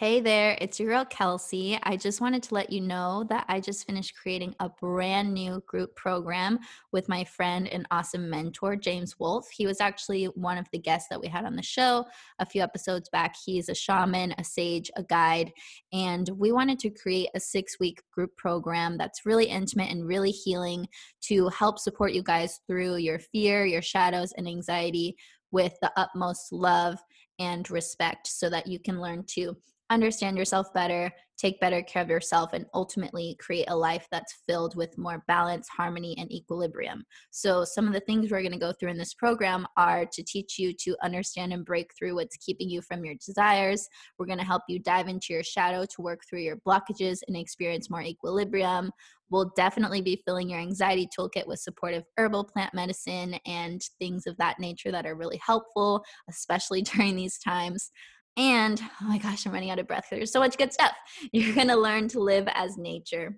Hey there, it's your girl Kelsey. I just wanted to let you know that I just finished creating a brand new group program with my friend and awesome mentor, James Wolfe. He was actually one of the guests that we had on the show a few episodes back. He's a shaman, a sage, a guide, and we wanted to create a six week group program that's really intimate and really healing to help support you guys through your fear, your shadows, and anxiety with the utmost love and respect so that you can learn to understand yourself better, take better care of yourself, and ultimately create a life that's filled with more balance, harmony, and equilibrium. So, some of the things we're going to go through in this program are to teach you to understand and break through what's keeping you from your desires. We're going to help you dive into your shadow to work through your blockages and experience more equilibrium. We'll definitely be filling your anxiety toolkit with supportive herbal plant medicine and things of that nature that are really helpful, especially during these times. And oh my gosh, I'm running out of breath. There's so much good stuff. You're going to learn to live as nature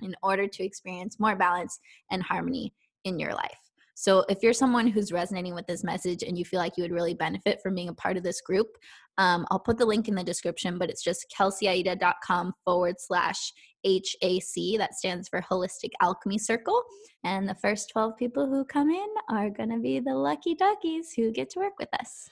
in order to experience more balance and harmony in your life. So, if you're someone who's resonating with this message and you feel like you would really benefit from being a part of this group, um, I'll put the link in the description, but it's just kelseyaida.com forward slash HAC. That stands for Holistic Alchemy Circle. And the first 12 people who come in are going to be the lucky duckies who get to work with us.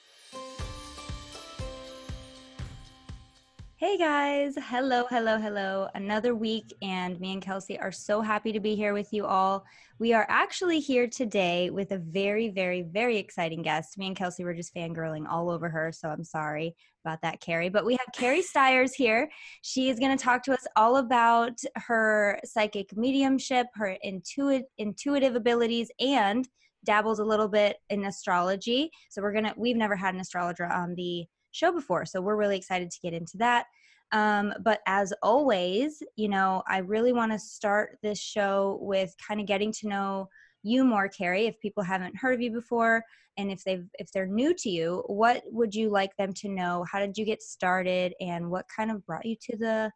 Hey guys, hello, hello, hello. Another week, and me and Kelsey are so happy to be here with you all. We are actually here today with a very, very, very exciting guest. Me and Kelsey were just fangirling all over her, so I'm sorry about that, Carrie. But we have Carrie Stiers here. She is going to talk to us all about her psychic mediumship, her intuit, intuitive abilities, and dabbles a little bit in astrology. So we're gonna, we've never had an astrologer on the show before. So we're really excited to get into that. Um, but as always, you know, I really want to start this show with kind of getting to know you more, Carrie. If people haven't heard of you before, and if they've if they're new to you, what would you like them to know? How did you get started, and what kind of brought you to the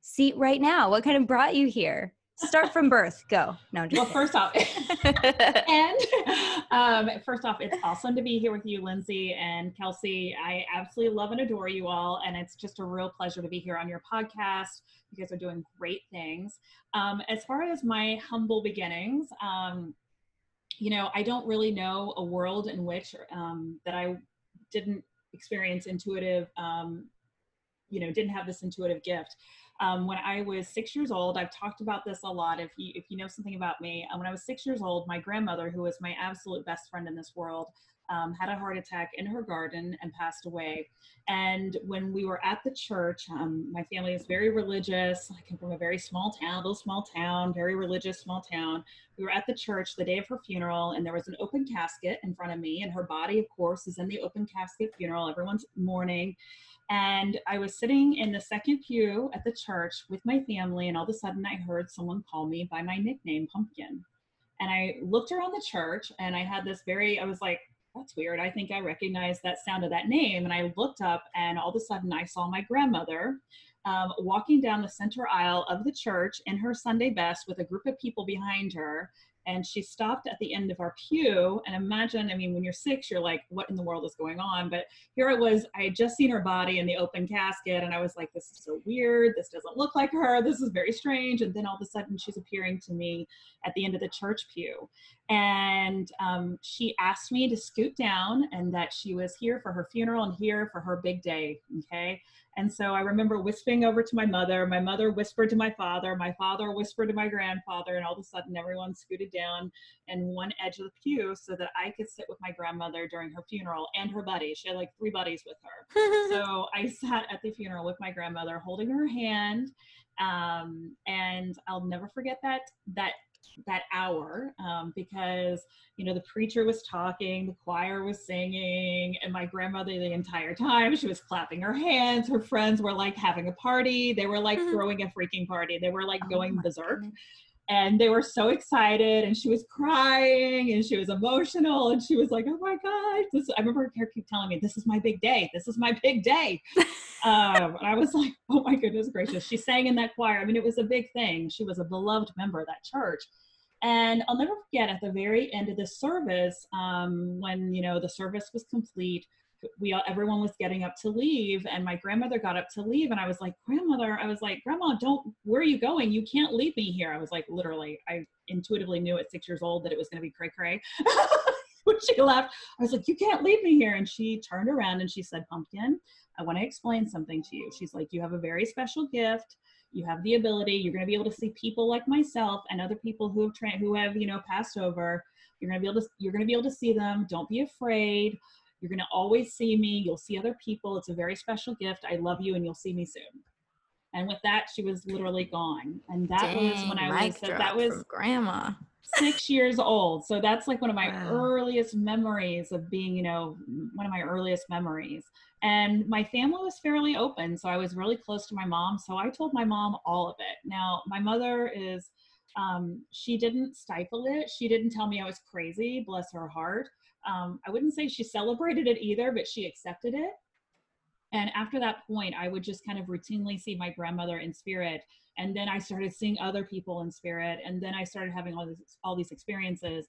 seat right now? What kind of brought you here? Start from birth. Go. No. well, first off, and um, first off, it's awesome to be here with you, Lindsay and Kelsey. I absolutely love and adore you all, and it's just a real pleasure to be here on your podcast. You guys are doing great things. Um, as far as my humble beginnings, um, you know, I don't really know a world in which um, that I didn't experience intuitive. Um, you know, didn't have this intuitive gift um, when I was six years old. I've talked about this a lot. If you if you know something about me, uh, when I was six years old, my grandmother, who was my absolute best friend in this world, um, had a heart attack in her garden and passed away. And when we were at the church, um, my family is very religious. I come from a very small town, a little small town, very religious small town. We were at the church the day of her funeral, and there was an open casket in front of me, and her body, of course, is in the open casket funeral. Everyone's mourning. And I was sitting in the second pew at the church with my family, and all of a sudden I heard someone call me by my nickname, Pumpkin. And I looked around the church and I had this very, I was like, that's weird. I think I recognized that sound of that name. And I looked up, and all of a sudden I saw my grandmother um, walking down the center aisle of the church in her Sunday best with a group of people behind her and she stopped at the end of our pew. And imagine i mean when you're six you're like what in the world is going on? But here it was i had just seen her body in the open casket and i was like this is so weird. This doesn't look like her. This is very strange. And then all of a sudden she's appearing to me at the end of the church pew. And um, she asked me to scoot down and that she was here for her funeral and here for her big day okay and so I remember whispering over to my mother. My mother whispered to my father. My father whispered to my grandfather. And all of a sudden, everyone scooted down in one edge of the pew so that I could sit with my grandmother during her funeral and her buddy. She had like three buddies with her. so I sat at the funeral with my grandmother holding her hand. Um, and I'll never forget that that that hour um, because you know the preacher was talking the choir was singing and my grandmother the entire time she was clapping her hands her friends were like having a party they were like mm-hmm. throwing a freaking party they were like oh going berserk goodness and they were so excited and she was crying and she was emotional and she was like oh my god this, i remember her keep telling me this is my big day this is my big day. Um, and i was like oh my goodness gracious she sang in that choir i mean it was a big thing she was a beloved member of that church. And i'll never forget at the very end of the service um, when you know the service was complete we all, everyone was getting up to leave and my grandmother got up to leave and i was like grandmother i was like grandma don't where are you going? You can't leave me here. I was like literally i intuitively knew at six years old that it was going to be cray cray. When she left i was like you can't leave me here. And she turned around and she said pumpkin i want to explain something to you. She's like you have a very special gift. You have the ability. You're going to be able to see people like myself and other people who have trained who have you know passed over. You're going to be able to you're going to be able to see them. Don't be afraid you're going to always see me. You'll see other people. It's a very special gift. I love you and you'll see me soon. And with that, she was literally gone. And that Dang, was when I was, that was grandma six years old. So that's like one of my wow. earliest memories of being, you know, one of my earliest memories. And my family was fairly open. So I was really close to my mom. So I told my mom all of it. Now, my mother is, um, she didn't stifle it. She didn't tell me I was crazy, bless her heart. Um, I wouldn't say she celebrated it either, but she accepted it. And after that point, I would just kind of routinely see my grandmother in spirit. And then I started seeing other people in spirit. And then I started having all, this, all these experiences.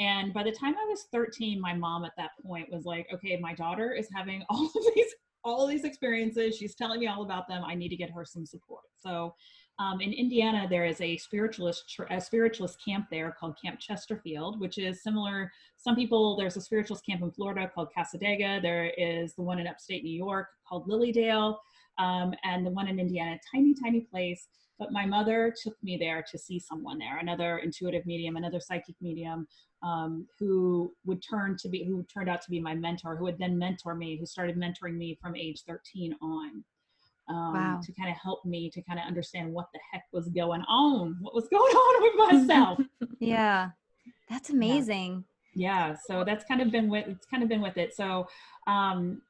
And by the time I was 13, my mom at that point was like, okay, my daughter is having all of these all of these experiences. She's telling me all about them. I need to get her some support. So um, in Indiana, there is a spiritualist a spiritualist camp there called Camp Chesterfield, which is similar. Some people there's a spiritualist camp in Florida called Cassadaga. There is the one in upstate New York called Lily Dale, um, and the one in Indiana, tiny tiny place. But my mother took me there to see someone there, another intuitive medium, another psychic medium, um, who would turn to be who turned out to be my mentor, who would then mentor me, who started mentoring me from age 13 on um, wow. to kind of help me to kind of understand what the heck was going on, what was going on with myself. yeah, that's amazing. Yeah. yeah. so that's kind of been with it's kind of been with it. So um,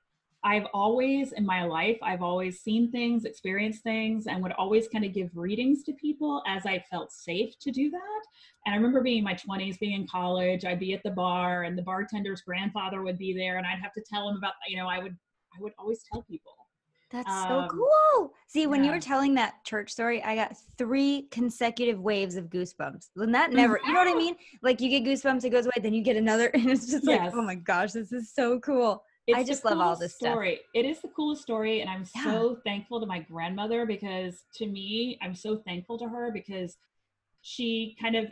I've always in my life, I've always seen things, experienced things, and would always kind of give readings to people as I felt safe to do that. And I remember being in my 20s, being in college, I'd be at the bar and the bartender's grandfather would be there and I'd have to tell him about, you know, I would I would always tell people that's um, so cool. See, when yeah. you were telling that church story, I got three consecutive waves of goosebumps. And that never, you know what I mean? Like you get goosebumps, it goes away, then you get another, and it's just yes. like, oh my gosh, this is so cool. It's I just love all this story. Stuff. It is the coolest story, and I'm yeah. so thankful to my grandmother because to me, I'm so thankful to her because she kind of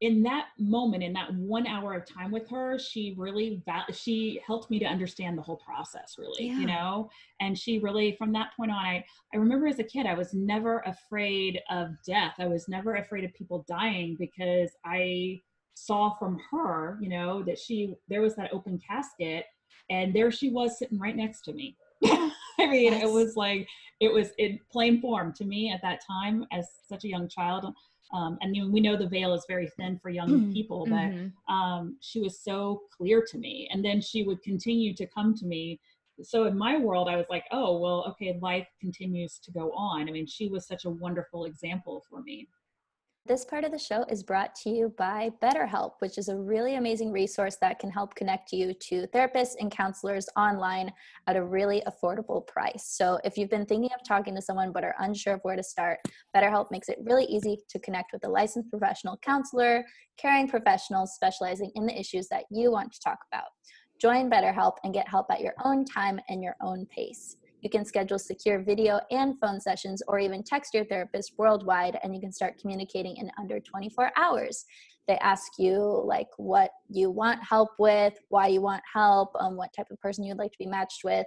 in that moment in that one hour of time with her she really she helped me to understand the whole process really yeah. you know and she really from that point on i i remember as a kid i was never afraid of death i was never afraid of people dying because i saw from her you know that she there was that open casket and there she was sitting right next to me I mean, yes. it was like it was in plain form to me at that time as such a young child. Um, and you we know the veil is very thin for young mm-hmm. people, but mm-hmm. um, she was so clear to me. And then she would continue to come to me. So in my world, I was like, oh, well, okay, life continues to go on. I mean, she was such a wonderful example for me. This part of the show is brought to you by BetterHelp, which is a really amazing resource that can help connect you to therapists and counselors online at a really affordable price. So, if you've been thinking of talking to someone but are unsure of where to start, BetterHelp makes it really easy to connect with a licensed professional counselor, caring professionals specializing in the issues that you want to talk about. Join BetterHelp and get help at your own time and your own pace. You can schedule secure video and phone sessions or even text your therapist worldwide, and you can start communicating in under 24 hours. they ask you like what you want help with why you want help um, what type of person you'd like to be matched with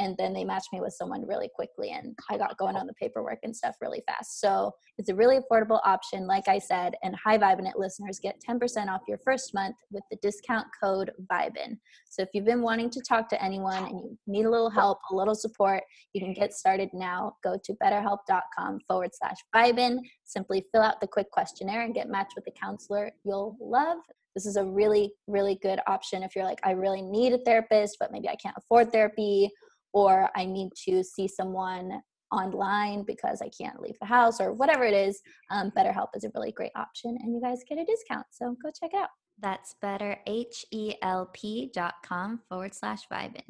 and then they matched me with someone really quickly and i got going oh. on the paperwork and stuff really fast. So it's a really affordable option like i said and high vibinit listeners get 10% off your first month with the discount code vibin. So if you've been wanting to talk to anyone and you need a little help a little support you can get started now. Go to betterhelp.com forward slash vibin. Simply fill out the quick questionnaire and get matched with a counselor you'll love. This is a really really good option if you're like i really need a therapist but maybe i can't afford therapy or I need to see someone online because I can't leave the house or whatever it is, um, BetterHelp is a really great option and you guys get a discount. So go check it out. That's betterhelp.com forward slash vibin.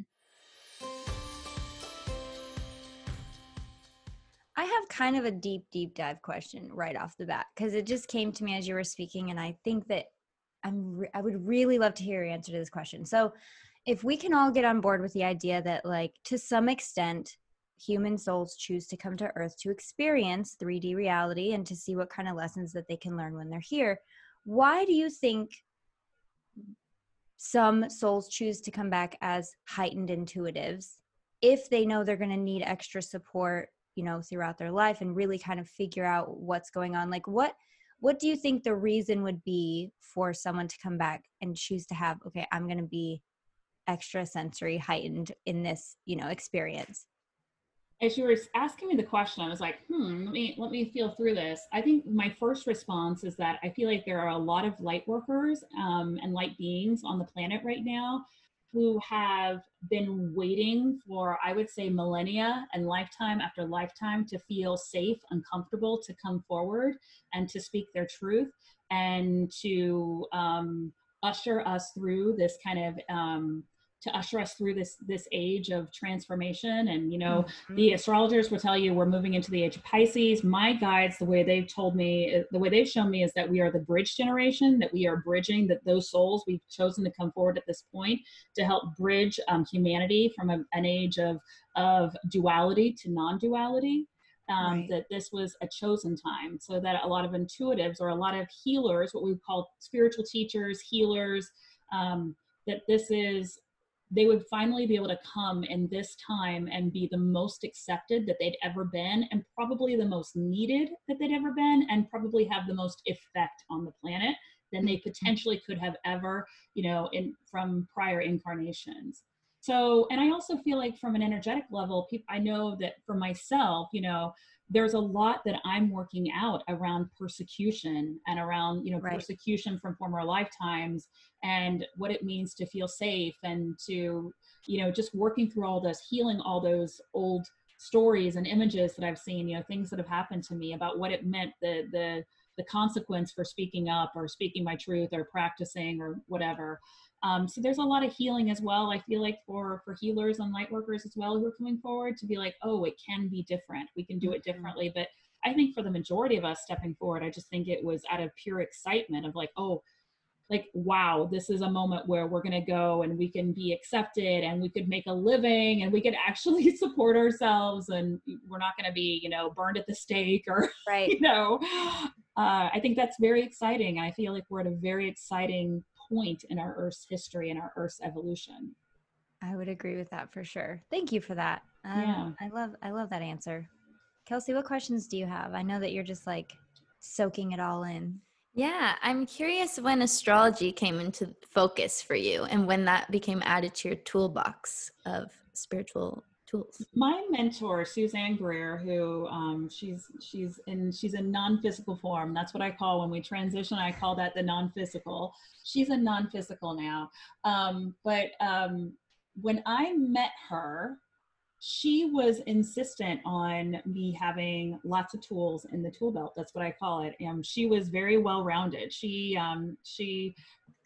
I have kind of a deep, deep dive question right off the bat because it just came to me as you were speaking, and I think that I'm re- I would really love to hear your answer to this question. So, if we can all get on board with the idea that like to some extent human souls choose to come to earth to experience 3D reality and to see what kind of lessons that they can learn when they're here why do you think some souls choose to come back as heightened intuitives if they know they're going to need extra support you know throughout their life and really kind of figure out what's going on? Like what what do you think the reason would be for someone to come back and choose to have okay i'm going to be extra sensory heightened in this you know experience. As you were asking me the question i was like hmm let me let me feel through this. I think my first response is that i feel like there are a lot of light workers um, and light beings on the planet right now who have been waiting for i would say millennia and lifetime after lifetime to feel safe and comfortable to come forward and to speak their truth and to um, usher us through this kind of um, to usher us through this this age of transformation and you know mm-hmm. the astrologers will tell you we're moving into the age of pisces my guides the way they've told me uh, the way they've shown me is that we are the bridge generation that we are bridging that those souls we've chosen to come forward at this point to help bridge um, humanity from a, an age of of duality to non-duality um, right. that this was a chosen time so that a lot of intuitives or a lot of healers what we call spiritual teachers healers um, that this is they would finally be able to come in this time and be the most accepted that they'd ever been and probably the most needed that they'd ever been and probably have the most effect on the planet than they mm-hmm. potentially could have ever you know in from prior incarnations so and i also feel like from an energetic level people i know that for myself you know there's a lot that i'm working out around persecution and around you know right. persecution from former lifetimes and what it means to feel safe and to you know just working through all this healing all those old stories and images that i've seen you know things that have happened to me about what it meant the the the consequence for speaking up or speaking my truth or practicing or whatever um, so there's a lot of healing as well. I feel like for for healers and light workers as well who are coming forward to be like, oh, it can be different. We can do it mm-hmm. differently. But I think for the majority of us stepping forward, I just think it was out of pure excitement of like, oh, like wow, this is a moment where we're gonna go and we can be accepted and we could make a living and we could actually support ourselves and we're not gonna be, you know, burned at the stake or right. you know. Uh, I think that's very exciting. I feel like we're at a very exciting point in our Earth's history and our Earth's evolution. I would agree with that for sure. Thank you for that. Um, yeah. I love I love that answer. Kelsey, what questions do you have? I know that you're just like soaking it all in. Yeah, I'm curious when astrology came into focus for you and when that became added to your toolbox of spiritual tools? My mentor, Suzanne Greer, who um, she's she's in she's in non-physical form. That's what I call when we transition. I call that the non-physical. She's a non-physical now. Um, but um, when I met her, she was insistent on me having lots of tools in the tool belt. That's what I call it. And she was very well rounded. She um, she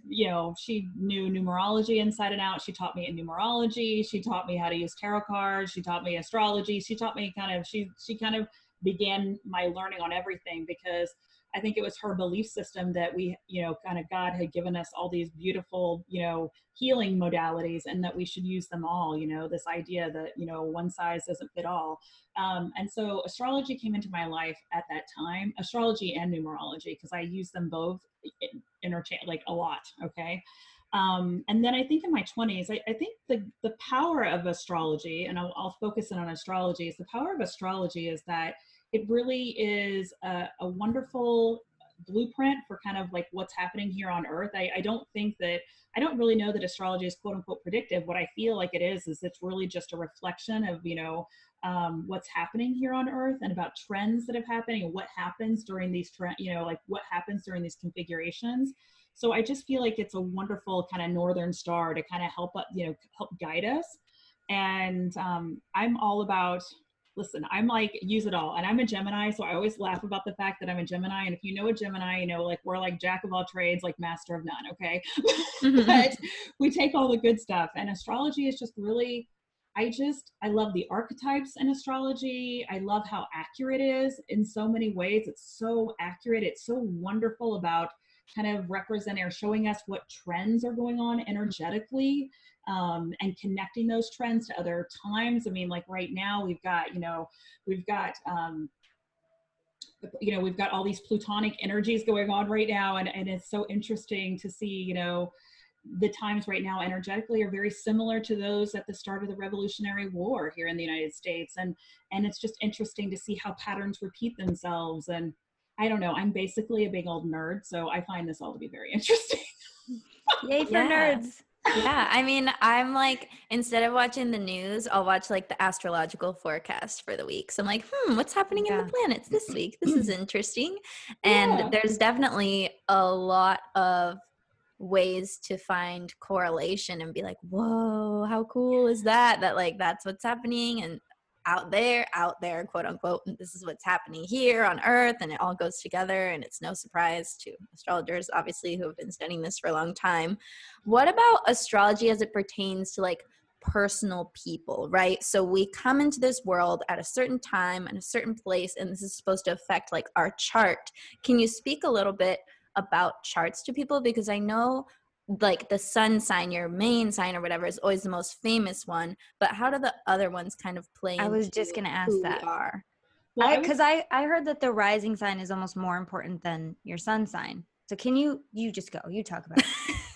you know, she knew numerology inside and out. She taught me in numerology. She taught me how to use tarot cards. She taught me astrology. She taught me kind of she she kind of began my learning on everything because I think it was her belief system that we, you know, kind of God had given us all these beautiful, you know, healing modalities and that we should use them all, you know, this idea that, you know, one size doesn't fit all. Um, and so astrology came into my life at that time, astrology and numerology, because I use them both interchange like a lot. Okay. Um, and then I think in my 20s, I, I, think the, the power of astrology, and I'll, I'll focus in on astrology, is the power of astrology is that it really is a, a wonderful blueprint for kind of like what's happening here on earth. I, I, don't think that, I don't really know that astrology is quote unquote predictive. What I feel like it is, is it's really just a reflection of, you know, um, what's happening here on earth and about trends that have happened and what happens during these trend, you know, like what happens during these configurations. So I just feel like it's a wonderful kind of northern star to kind of help, you know, help guide us. And um, I'm all about listen, I'm like, use it all. And I'm a Gemini, so I always laugh about the fact that I'm a Gemini. And if you know a Gemini, you know, like we're like jack of all trades, like master of none, okay? Mm-hmm. but we take all the good stuff. And astrology is just really, I just, I love the archetypes in astrology. I love how accurate it is in so many ways. It's so accurate. It's so wonderful about kind of representing or showing us what trends are going on energetically um, and connecting those trends to other times. I mean, like right now, we've got, you know, we've got, um, you know, we've got all these plutonic energies going on right now. And, and it's so interesting to see, you know, the times right now energetically are very similar to those at the start of the revolutionary war here in the united states and and it's just interesting to see how patterns repeat themselves and i don't know i'm basically a big old nerd so i find this all to be very interesting yay for yeah. nerds yeah, I mean, I'm like, instead of watching the news, I'll watch like the astrological forecast for the week. So I'm like, hmm, what's happening yeah. in the planets this week? This is interesting. And yeah. there's definitely a lot of ways to find correlation and be like, whoa, how cool is that? That like that's what's happening. And out there, out there, quote unquote. and This is what's happening here on Earth, and it all goes together. And it's no surprise to astrologers, obviously, who have been studying this for a long time. What about astrology as it pertains to like personal people, right? So we come into this world at a certain time and a certain place, and this is supposed to affect like our chart. Can you speak a little bit about charts to people? Because I know like the sun sign, your main sign or whatever, is always the most famous one. But how do the other ones kind of play? I was just gonna ask that. Are because I, I, I heard that the rising sign is almost more important than your sun sign. So can you you just go? You talk about it.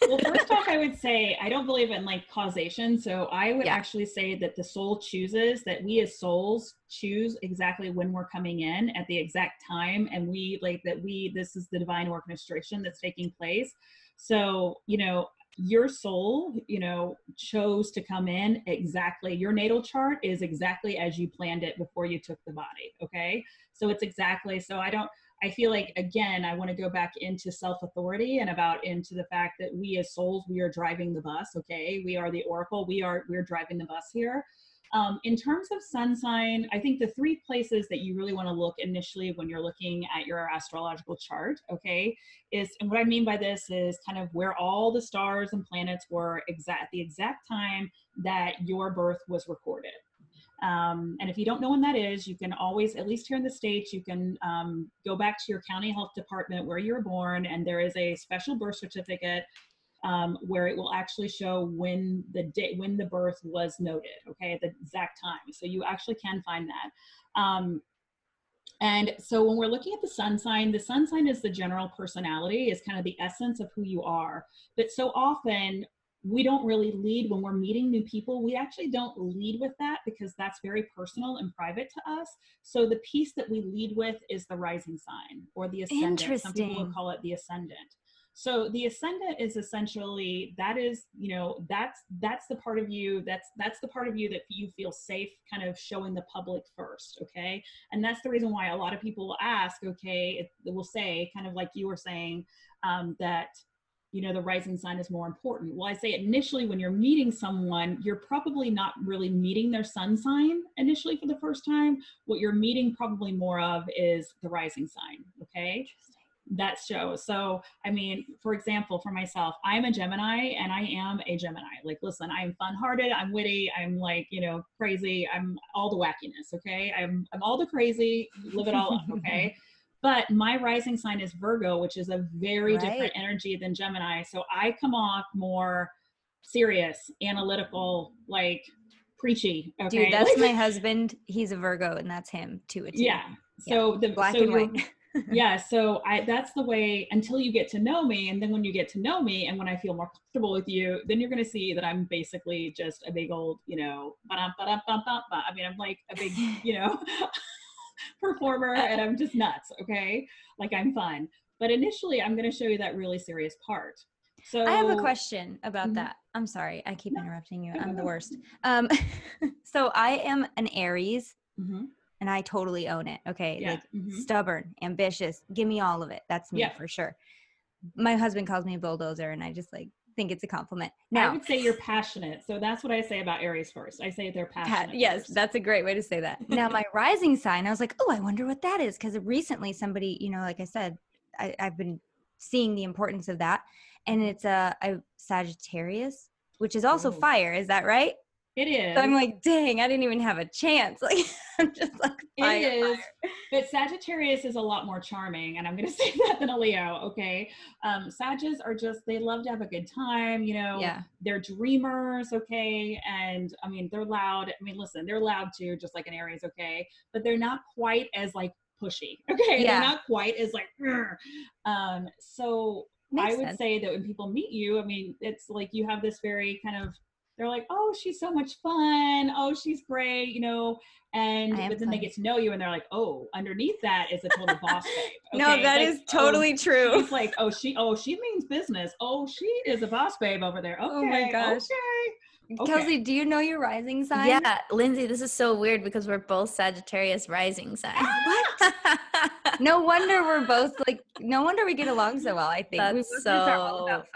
well, first off, I would say I don't believe in like causation. So I would yeah. actually say that the soul chooses that we as souls choose exactly when we're coming in at the exact time, and we like that we this is the divine orchestration that's taking place. So, you know, your soul, you know, chose to come in exactly. Your natal chart is exactly as you planned it before you took the body. Okay. So it's exactly, so I don't, I feel like, again, I want to go back into self authority and about into the fact that we as souls, we are driving the bus. Okay. We are the oracle. We are, we're driving the bus here. Um, in terms of sun sign, I think the three places that you really want to look initially when you're looking at your astrological chart, okay, is, and what I mean by this is kind of where all the stars and planets were exact the exact time that your birth was recorded. Um, and if you don't know when that is, you can always, at least here in the States, you can um, go back to your county health department where you were born, and there is a special birth certificate um, where it will actually show when the day when the birth was noted okay at the exact time. So you actually can find that. Um, and so when we're looking at the sun sign the sun sign is the general personality is kind of the essence of who you are. But so often we don't really lead when we're meeting new people we actually don't lead with that because that's very personal and private to us. So the piece that we lead with is the rising sign or the ascendant. Some people will call it the ascendant so the ascendant is essentially that is you know that's that's the part of you that's that's the part of you that you feel safe kind of showing the public first okay? And that's the reason why a lot of people will ask okay it will say kind of like you were saying um, that you know the rising sign is more important. Well i say initially when you're meeting someone you're probably not really meeting their sun sign initially for the first time. What you're meeting probably more of is the rising sign okay that show. So, I mean, for example, for myself, I'm a Gemini and I am a Gemini. Like, listen, I'm fun hearted, I'm witty, I'm like, you know, crazy, I'm all the wackiness, okay? I'm, I'm all the crazy, live it all up, okay? but my rising sign is Virgo, which is a very Right. different energy than Gemini. So I come off more serious, analytical, like preachy. Okay. Dude, that's my husband. He's a Virgo, and that's him to a T. yeah. So the black so and white. yeah so i that's the way until you get to know me and then when you get to know me and when i feel more comfortable with you then you're going to see that i'm basically just a big old you know ba-dum, ba-dum, i mean i'm like a big you know performer and i'm just nuts okay like i'm fun but initially i'm going to show you that really serious part so I have a question about Mhm. that. I'm sorry, I keep No. interrupting you. No, I'm no, the worst. Um, so I am an Aries, Mhm. And I totally own it. Okay, yeah like mhm. stubborn, ambitious. Give me all of it. That's me Yeah. for sure. My husband calls me a bulldozer, and I just like think it's a compliment. Now i would say you're passionate so that's what i say about aries first i say they're passionate yes, first. that's a great way to say that. Now, my rising sign, I was like, oh, I wonder what that is. Because recently, somebody, you know, like I said, I, I've been seeing the importance of that. And it's a, a Sagittarius, which is also Ooh. fire. Is that right? It is So I'm like, dang, I didn't even have a chance. Like, I'm just like, It fire, is, fire. but Sagittarius is a lot more charming, and I'm going to say that than a Leo. Okay, um, Sages are just they love to have a good time. You know, Yeah. they're dreamers. Okay, and I mean they're loud. I mean, listen, they're loud too, just like an Aries. Okay, but they're not quite as like pushy. Okay, Yeah. they're not quite as like. Um, so Makes I would sense. say that when people meet you, I mean, it's like you have this very kind of, they're like, oh, she's so much fun. Oh, she's great, you know. And but then they get to know you and they're like, oh, underneath that is a total boss babe. No, okay? that Like, is oh, totally true. She's like, oh, she, oh, she means business. Oh, she is a boss babe over there. Okay, Oh my gosh. okay. okay. Kelsey, do you know your rising sign? Yeah, Lindsay, this is so weird because we're both Sagittarius rising signs. What? No wonder we're both like. No wonder we get along so well. I think we That's both just are all so about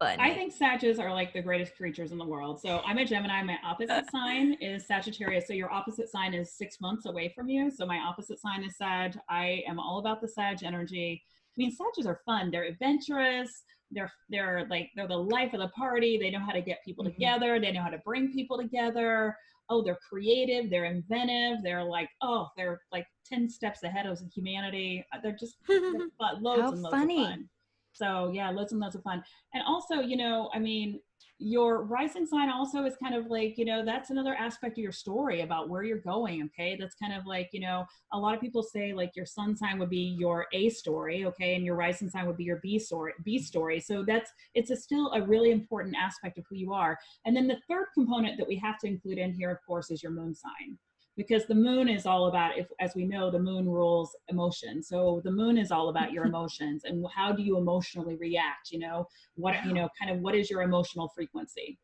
fun. funny. I think Sages are like the greatest creatures in the world. So I'm a Gemini. My opposite sign is Sagittarius. So your opposite sign is six months away from you. So my opposite sign is Sag. I am all about the Sag energy. I mean, Sages are fun. They're adventurous. They're they're like they're the life of the party. They know how to get people Mhm. together. They know how to bring people together. Oh, they're creative. They're inventive. They're like oh, they're like ten steps ahead of humanity. Uh, They're just they're fun, loads How and loads funny. of fun. So yeah, loads and loads of fun. And also, you know, I mean, your rising sign also is kind of like, you know, that's another aspect of your story about where you're going. Okay. That's kind of like, you know, a lot of people say like your sun sign would be your A story. Okay. And your rising sign would be your B story, B story. So that's, it's a still a really important aspect of who you are. And then the third component that we have to include in here, of course, is your moon sign because the moon is all about if as we know the moon rules emotion so the moon is all about your emotions and how do you emotionally react you know what you know kind of what is your emotional frequency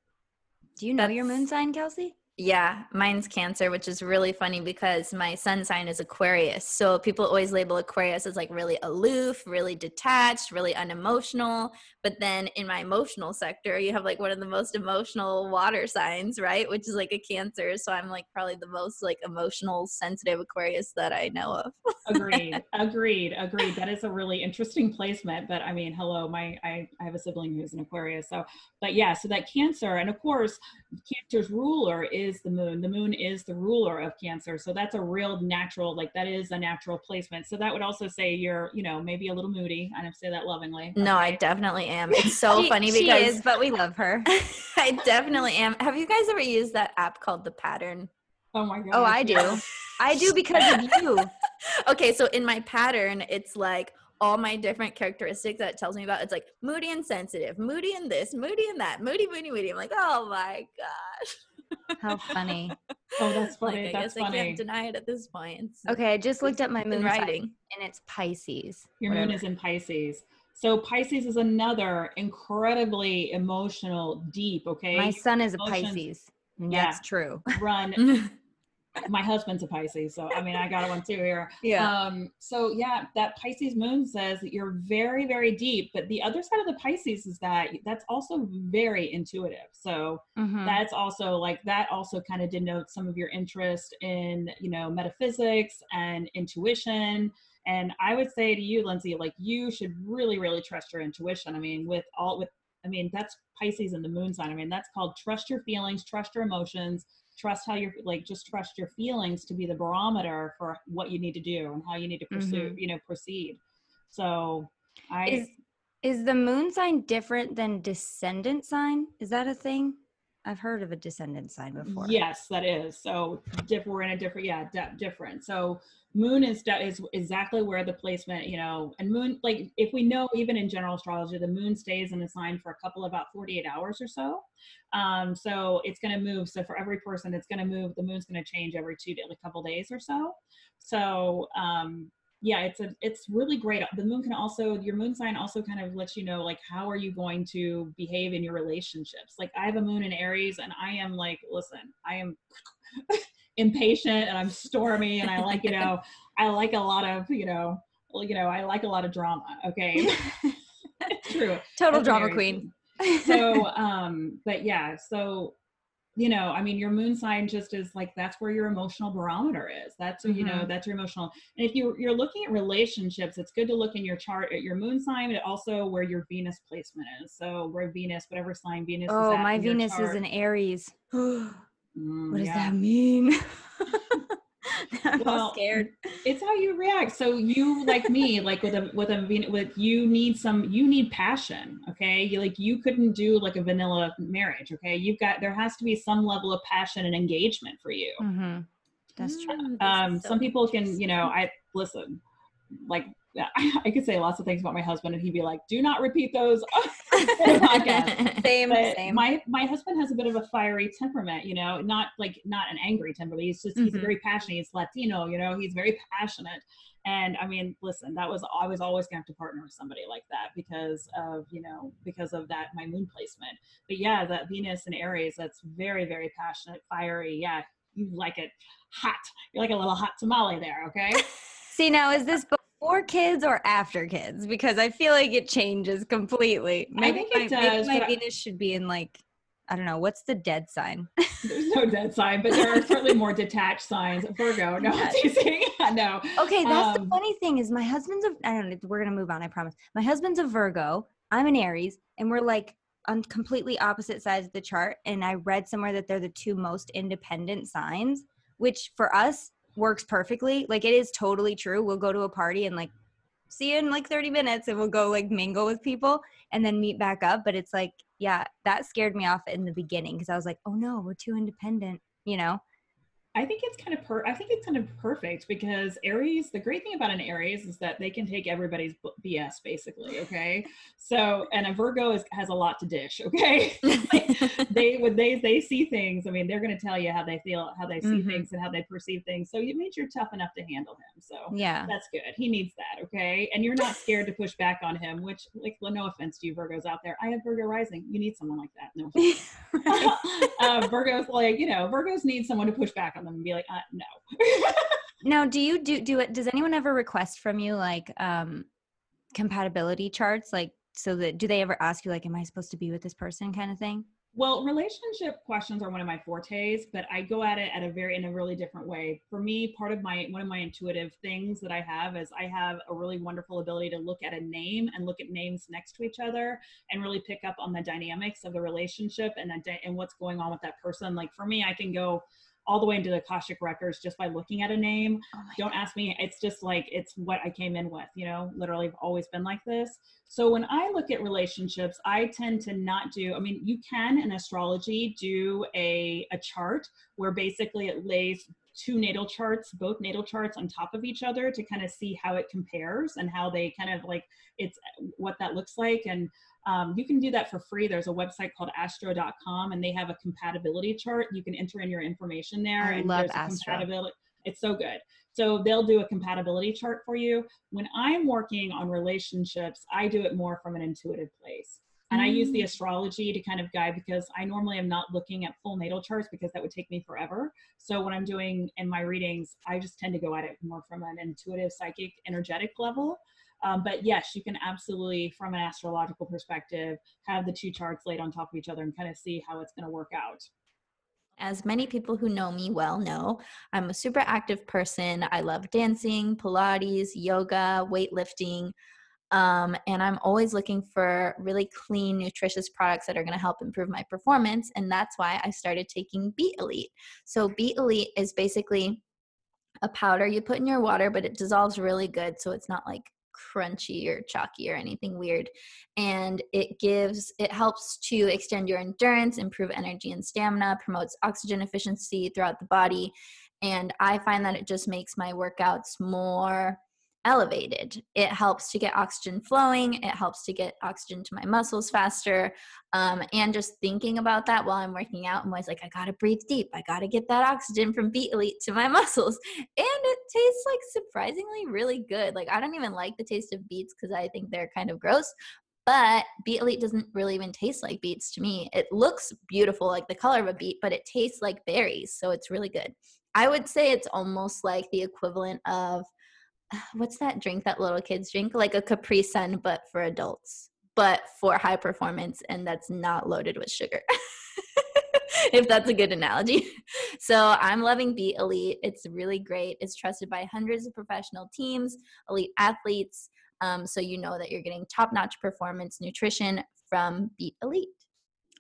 Do you know your moon sign, Kelsey? Yeah, mine's Cancer, which is really funny because my sun sign is Aquarius. So people always label Aquarius as like really aloof, really detached, really unemotional. But then in my emotional sector, you have like one of the most emotional water signs, right? Which is like a Cancer. So I'm like probably the most like emotional, sensitive Aquarius that I know of. agreed agreed agreed that is a really interesting placement but i mean hello my I, I have a sibling who's an aquarius so but yeah so that cancer and of course cancer's ruler is the moon the moon is the ruler of cancer so that's a real natural like that is a natural placement so that would also say you're you know maybe a little moody i don't say that lovingly No, I definitely am. It's so She- funny she because is, but we love her. I definitely am. Have you guys ever used that app called The Pattern? oh my god Oh, I do. I do because of you. okay, so in my pattern, it's like all my different characteristics that it tells me about. It's like moody and sensitive, moody and this, moody and that, moody, moody, moody. I'm like, oh my gosh. How funny. oh that's Like, funny I that's guess I can't deny it at this point. It's Okay, I just looked up my moon sign, writing. and it's Pisces. Your moon is in Pisces. So Pisces is another incredibly emotional, deep, okay? My son is a Pisces. Yeah. That's true. run. My husband's a Pisces, so I mean I got one too here. Um, so yeah, that Pisces moon says that you're very, very deep, but the other side of the Pisces is that that's also very intuitive. So Mhm. that's also like that also kind of denotes some of your interest in you know metaphysics and intuition and i would say to you lindsay like you should really really trust your intuition i mean with all with i mean that's pisces and the moon sign i mean that's called trust your feelings trust your emotions trust how you're like just trust your feelings to be the barometer for what you need to do and how you need to pursue Mhm. you know proceed so i Is is the moon sign different than descendant sign? Is that a thing? I've heard of a descendant sign before. Yes, that is. So diff- we're in a different, yeah, di- different. So moon is de- is exactly where the placement, you know, and moon, like if we know even in general astrology, the moon stays in the sign for a couple about 48 hours or so. Um, so it's going to move. So for every person, it's going to move. The moon's going to change every two, a couple days or so. So um, yeah, it's a it's really great. The moon can also your moon sign also kind of lets you know like how are you going to behave in your relationships. Like I have a moon in Aries and I am like, listen, I am impatient and I'm stormy and I like, you know, I like a lot of, you know, well, you know, I like a lot of drama. Okay. True. Total That's drama Aries queen. so um but yeah so you know i mean your moon sign just is like that's where your emotional barometer is that's you know Mhm. that's your emotional and if you you're looking at relationships it's good to look in your chart at your moon sign but also where your venus placement is so where venus whatever sign venus is Oh, my Venus is in Aries. what Mm, does yeah. that mean? I'm Well, all scared. it's how you react. So you like me like with a with a Ven- with you need some you need passion okay? You like you couldn't do like a vanilla marriage okay? You've got there has to be some level of passion and engagement for you. Hmm That's true. Mm, um is so some people can you know i listen like I could say lots of things about my husband and he'd be like do not repeat those. On the podcast Same, but same. my my husband has a bit of a fiery temperament you know not like not an angry temperament he's just he's Mhm. very passionate he's latino you know he's very passionate. And i mean listen that was i was always gonna have to partner with somebody like that because of you know because of that my moon placement. But yeah that venus and aries that's very very passionate fiery. Yeah you like it hot. You're like a little hot tamale there okay? See, now is this before kids or after kids? Because I feel like it changes completely. I Maybe think my, it maybe does, my but I- Venus should be in like, I don't know, what's the dead sign? there's no dead sign but there are certainly more detached signs virgo no teasing. no Okay, that's the Um, funny thing is my husband's a I don't know, we're gonna move on, I promise. My husband's a Virgo, I'm an Aries, and we're like on completely opposite sides of the chart. And I read somewhere that they're the two most independent signs, which for us works perfectly. Like it is totally true. We'll go to a party and like see you in like 30 minutes and we'll go like mingle with people and then meet back up. But it's like, yeah, that scared me off in the beginning because I was like, oh no, we're too independent, you know? I think it's kind of per. I think it's kind of perfect because Aries. The great thing about an Aries is that they can take everybody's BS basically. Okay, so and a Virgo is, has a lot to dish. Okay, they when they they see things. I mean, they're going to tell you how they feel, how they see Mhm. things, and how they perceive things. So it means you're tough enough to handle him. So Yeah. that's good. He needs that. Okay, and you're not scared to push back on him. Which, like, well, no offense to you Virgos out there. I have Virgo rising. You need someone like that. No. uh, Virgos like you know Virgos need someone to push back on them and be like, uh, no. Now, do you do do it? Does anyone ever request from you like um compatibility charts? Like, so that do they ever ask you like, "Am I supposed to be with this person?" kind of thing? Well, relationship questions are one of my fortes, but I go at it at a very in a really different way. For me, part of my one of my intuitive things that I have is I have a really wonderful ability to look at a name and look at names next to each other and really pick up on the dynamics of the relationship and dy- and what's going on with that person. Like for me, I can go all the way into the Akashic records just by looking at a name. Oh don't ask me. It's just like it's what i came in with you know? Literally i've always been like this. So when i look at relationships i tend to not do i mean you can in astrology do a, a chart where basically it lays two natal charts both natal charts on top of each other to kind of see how it compares and how they kind of like it's what that looks like and um, you can do that for free. There's a website called astro.com and they have a compatibility chart. You can enter in your information there. I and love there's a Astro. compatibility. It's so good. So they'll do a compatibility chart for you. When I'm working on relationships, I do it more from an intuitive place. And I use the Mm. astrology to kind of guide because I normally am not looking at full natal charts because that would take me forever. So when I'm doing in my readings, I just tend to go at it more from an intuitive, psychic, energetic level. Um, but yes, you can absolutely, from an astrological perspective, have the two charts laid on top of each other and kind of see how it's going to work out. As many people who know me well know, I'm a super active person. I love dancing, Pilates, yoga, weightlifting. Um, and I'm always looking for really clean, nutritious products that are going to help improve my performance. And that's why I started taking Beet Elite. So, Beet Elite is basically a powder you put in your water, but it dissolves really good. So, it's not like crunchy or chalky or anything weird. And it gives, it helps to extend your endurance, improve energy and stamina, promotes oxygen efficiency throughout the body. And I find that it just makes my workouts more elevated. It helps to get oxygen flowing, it helps to get oxygen to my muscles faster. Um, and just thinking about that while I'm working out, I'm always like, I gotta breathe deep. I gotta get that oxygen from Beet Elite to my muscles. And it tastes like surprisingly really good. Like, I don't even like the taste of beets because I think they're kind of gross. But Beet Elite doesn't really even taste like beets to me. It looks beautiful, like the color of a beet, but it tastes like berries. So it's really good. I would say it's almost like the equivalent of what's that drink that little kids drink? Like a Capri Sun, but for adults, but for high performance, and that's not loaded with sugar. if that's a good analogy. So I'm loving Beet Elite. It's really great. It's trusted by hundreds of professional teams, elite athletes. Um, so you know that you're getting top notch performance nutrition from Beet Elite.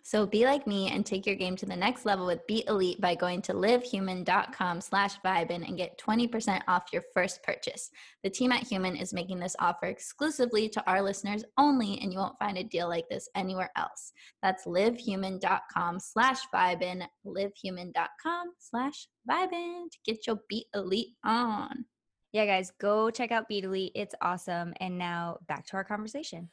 So be like me and take your game to the next level with Beet Elite by going to livehuman.com slash vibin and get 20% off your first purchase. The team at Human is making this offer exclusively to our listeners only, and you won't find a deal like this anywhere else. That's livehuman.com slash vibin, livehuman.com slash vibin to get your Beet Elite on. Yeah, guys, go check out Beet Elite. It's awesome. And now back to our conversation.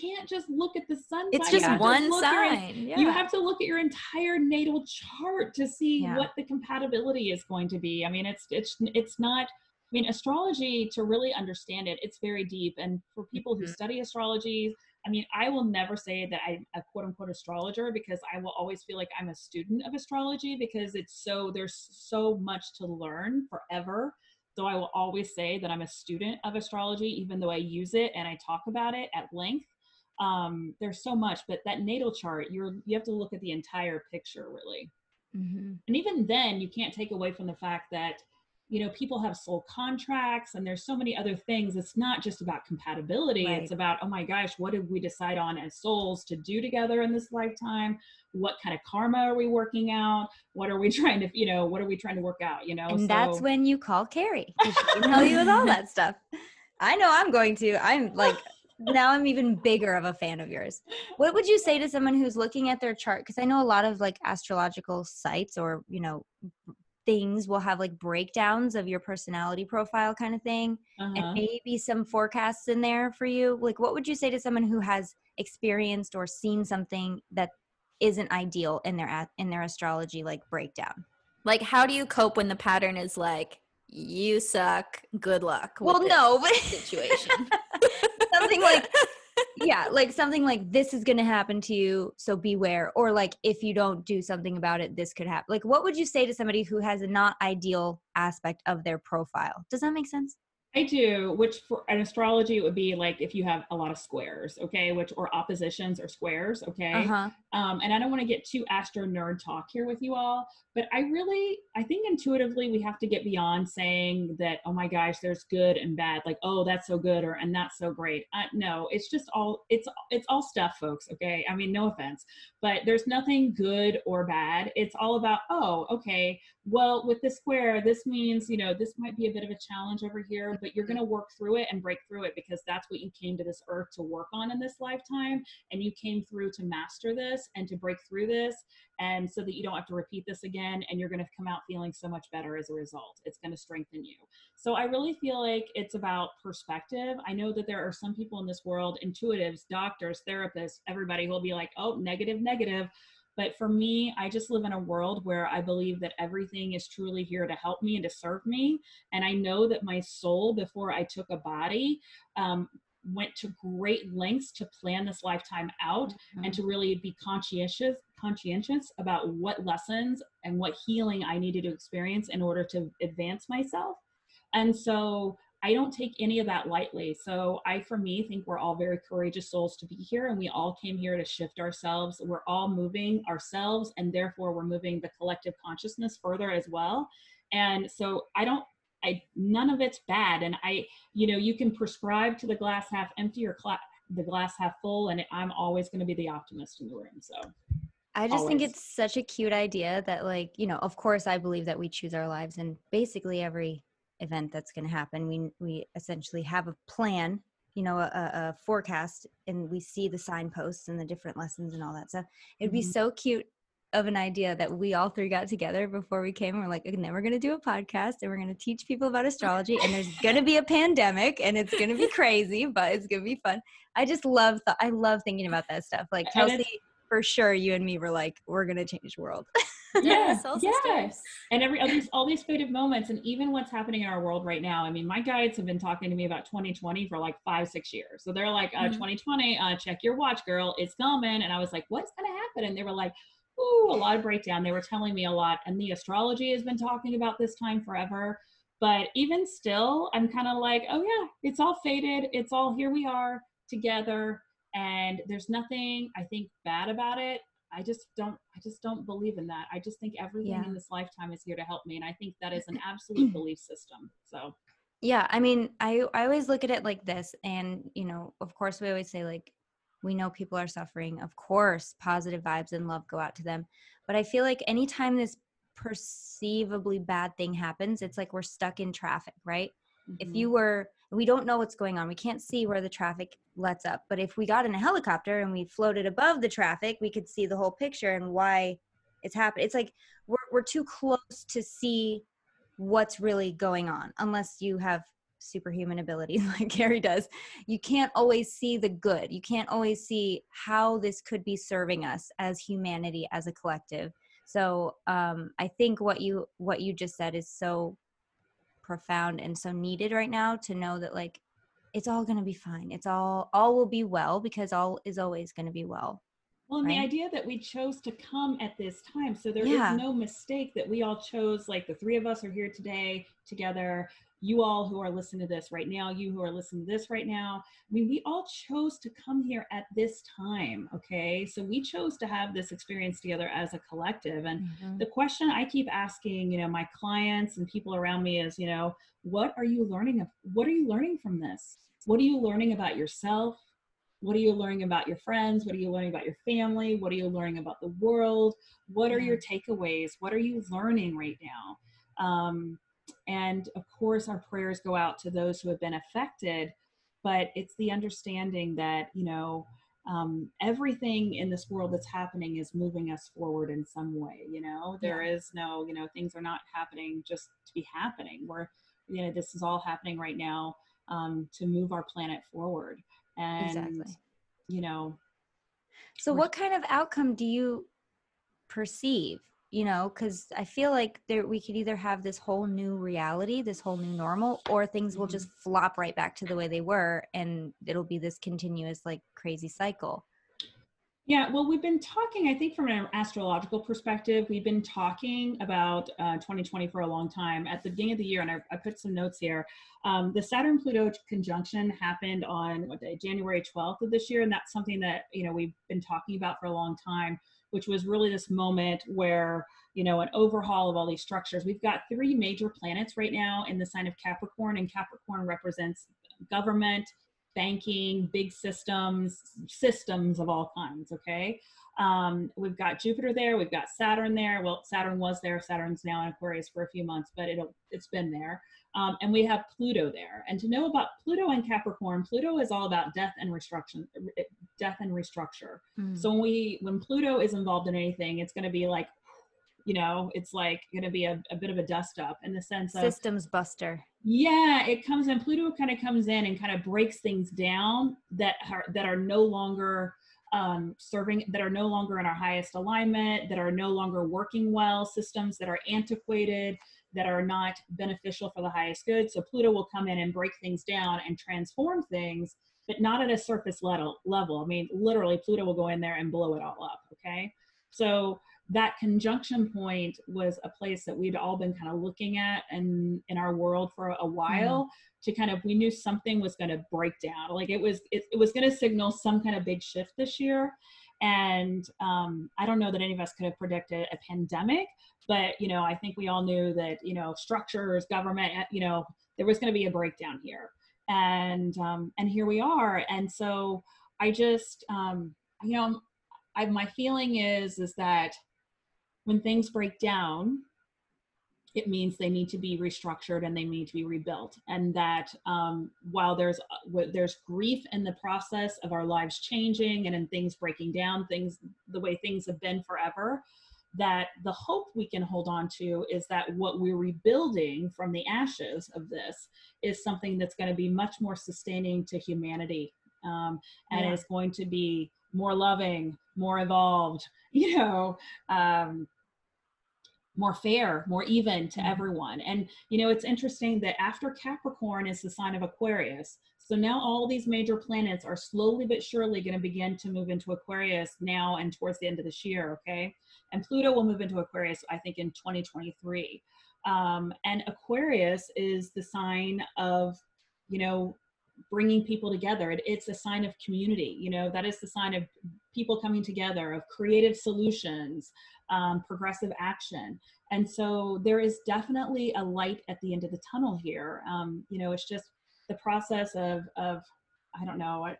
Can't just look at the sun. It's just one sign. Your, yeah. You have to look at your entire natal chart to see yeah. what the compatibility is going to be. I mean, it's it's it's not. I mean, astrology to really understand it, it's very deep. And for people mm-hmm. who study astrology, I mean, I will never say that I'm a quote unquote astrologer because I will always feel like I'm a student of astrology because it's so, there's so much to learn forever. So I will always say that I'm a student of astrology, even though I use it and I talk about it at length um, there's so much, but that natal chart, you're you have to look at the entire picture really. Mm-hmm. And even then, you can't take away from the fact that you know people have soul contracts and there's so many other things. It's not just about compatibility. Right. it's about oh my gosh what did we decide on as souls to do together in this lifetime? What kind of karma are we working out? What are we trying to you know what are we trying to work out you know? And so, that's when you call carrie. She can tell you with all that stuff. I know i'm going to. I'm like now I'm even bigger of a fan of yours. What would you say to someone who's looking at their chart? Because I know a lot of like astrological sites or, you know, things will have like breakdowns of your personality profile kind of thing uh-huh. and maybe some forecasts in there for you. Like, what would you say to someone who has experienced or seen something that isn't ideal in their in their astrology like breakdown? Like, how do you cope when the pattern is like, you suck, good luck? well, no, but situation. something like yeah like something like this is going to happen to you so beware or like if you don't do something about it this could happen like what would you say to somebody who has a not ideal aspect of their profile does that make sense I do, which for an astrology it would be like if you have a lot of squares, okay, which or oppositions or squares, okay. Uh-huh. Um, and I don't want to get too astro nerd talk here with you all, but I really, I think intuitively we have to get beyond saying that, oh my gosh, there's good and bad, like oh that's so good or and that's so great. Uh, no, it's just all it's it's all stuff, folks. Okay, I mean no offense, but there's nothing good or bad. It's all about oh okay, well with the square this means you know this might be a bit of a challenge over here but you're going to work through it and break through it because that's what you came to this earth to work on in this lifetime and you came through to master this and to break through this and so that you don't have to repeat this again and you're going to come out feeling so much better as a result. It's going to strengthen you. So i really feel like it's about perspective. I know that there are some people in this world intuitives doctors therapists everybody who will be like oh negative negative. But for me, I just live in a world where I believe that everything is truly here to help me and to serve me. And I know that my soul, before I took a body, um, went to great lengths to plan this lifetime out mm-hmm. and to really be conscientious conscientious about what lessons and what healing I needed to experience in order to advance myself. And so I don't take any of that lightly. So I, for me, think we're all very courageous souls to be here, and we all came here to shift ourselves. We're all moving ourselves, and therefore we're moving the collective consciousness further as well. And so I don't I none of it's bad. And I, you know, you can prescribe to the glass half empty or cla- the glass half full, and I'm always going to be the optimist in the room. So I just always. think it's such a cute idea that, like, you know, of course, I believe that we choose our lives, and basically every event that's going to happen, we we essentially have a plan, you know, a, a, forecast, and we see the signposts and the different lessons and all that stuff. It'd be mm-hmm. so cute of an idea that we all three got together before we came and we're like and then we're going to do a podcast and we're going to teach people about astrology and there's going to be a pandemic and it's going to be crazy but it's going to be fun. I just love th- i love thinking about that stuff. Like kelsey for sure you and me were like we're going to change the world. Yes yes. And every all these all these faded moments and even what's happening in our world right now i mean my guides have been talking to me about 2020 for like five six years. So they're like uh, mm-hmm. 2020 uh, check your watch girl it's coming. And i was like what's going to happen? And they were like ooh, a lot of breakdown. They were telling me a lot. And the astrology has been talking about this time forever. But even still, I'm kind of like, oh yeah, it's all faded. It's all here we are together. And there's nothing I think bad about it. I just don't I just don't believe in that. I just think everything yeah. in this lifetime is here to help me. And I think that is an absolute belief system. So yeah, I mean, I I always look at it like this and you know, of course we always say like we know people are suffering of course positive vibes and love go out to them but i feel like anytime this perceivably bad thing happens it's like we're stuck in traffic right mm-hmm. if you were we don't know what's going on we can't see where the traffic lets up but if we got in a helicopter and we floated above the traffic we could see the whole picture and why it's happening it's like we're, we're too close to see what's really going on unless you have superhuman abilities like Carrie does, you can't always see the good. You can't always see how this could be serving us as humanity, as a collective. So um, I think what you what you just said is so profound and so needed right now to know that like it's all going to be fine. It's all all will be well because all is always going to be well. Well, and right? the idea that we chose to come at this time, so there yeah. is no mistake that we all chose. Like the three of us are here today together you all who are listening to this right now, you who are listening to this right now. I mean, we all chose to come here at this time, okay? So we chose to have this experience together as a collective. And mm-hmm. the question I keep asking, you know, my clients and people around me is, you know, what are you learning? of What are you learning from this? What are you learning about yourself? What are you learning about your friends? What are you learning about your family? What are you learning about the world? What are your takeaways? What are you learning right now? Um, and of course, our prayers go out to those who have been affected, but it's the understanding that, you know, um, everything in this world that's happening is moving us forward in some way. You know, there yeah. is no, you know, things are not happening just to be happening. We're, you know, this is all happening right now um, to move our planet forward. And, exactly. you know, so what kind of outcome do you perceive you know because i feel like there we could either have this whole new reality this whole new normal or things will just mm-hmm. flop right back to the way they were and it'll be this continuous like crazy cycle yeah, well, we've been talking, I think, from an astrological perspective, we've been talking about uh, 2020 for a long time. At the beginning of the year, and I, I put some notes here, um, the Saturn Pluto conjunction happened on what day, January 12th of this year. And that's something that, you know, we've been talking about for a long time which was really this moment where you know an overhaul of all these structures. We've got three major planets right now in the sign of capricorn and capricorn represents government banking big systems systems of all kinds okay? Um, we've got jupiter there we've got saturn there. Well saturn was there saturn's now in aquarius for a few months but it'll it's been there. Um, and we have Pluto there. And to know about Pluto and Capricorn, Pluto is all about death and restructure, death and restructure. Mm. So when we when Pluto is involved in anything, it's going to be like, you know, it's like going to be a, a, bit of a dust up in the sense of systems buster. Yeah, it comes in. Pluto kind of comes in and kind of breaks things down that are that are no longer um, serving that are no longer in our highest alignment, that are no longer working well, systems that are antiquated, that are not beneficial for the highest good. So Pluto will come in and break things down and transform things, but not at a surface level. level. I mean, literally, Pluto will go in there and blow it all up. Okay. So that conjunction point was a place that we'd all been kind of looking at and in our world for a while mm. to kind of we knew something was going to break down like it was it, it was going to signal some kind of big shift this year And um, I don't know that any of us could have predicted a pandemic, but you know, I think we all knew that you know structures, government, eh, you know, there was going to be a breakdown here, and um, and here we are. And so I just, um, you know, I, my feeling is is that when things break down, it means they need to be restructured and they need to be rebuilt and that um, while there's uh, there's grief in the process of our lives changing and in things breaking down things the way things have been forever that the hope we can hold on to is that what we're rebuilding from the ashes of this is something that's going to be much more sustaining to humanity um, and yeah. is going to be more loving more evolved you know um, more fair, more even to mm-hmm. everyone. And you know, it's interesting that after Capricorn is the sign of Aquarius, so now all these major planets are slowly but surely going to begin to move into Aquarius now and towards the end of this year, okay? And Pluto will move into Aquarius, I think, in 2023. Um, and Aquarius is the sign of, you know, bringing people together. It, it's a sign of community. You know, that is the sign of people coming together, of creative solutions, um, progressive action. And so there is definitely a light at the end of the tunnel here. Um, you know, it's just the process of, of I don't know, I,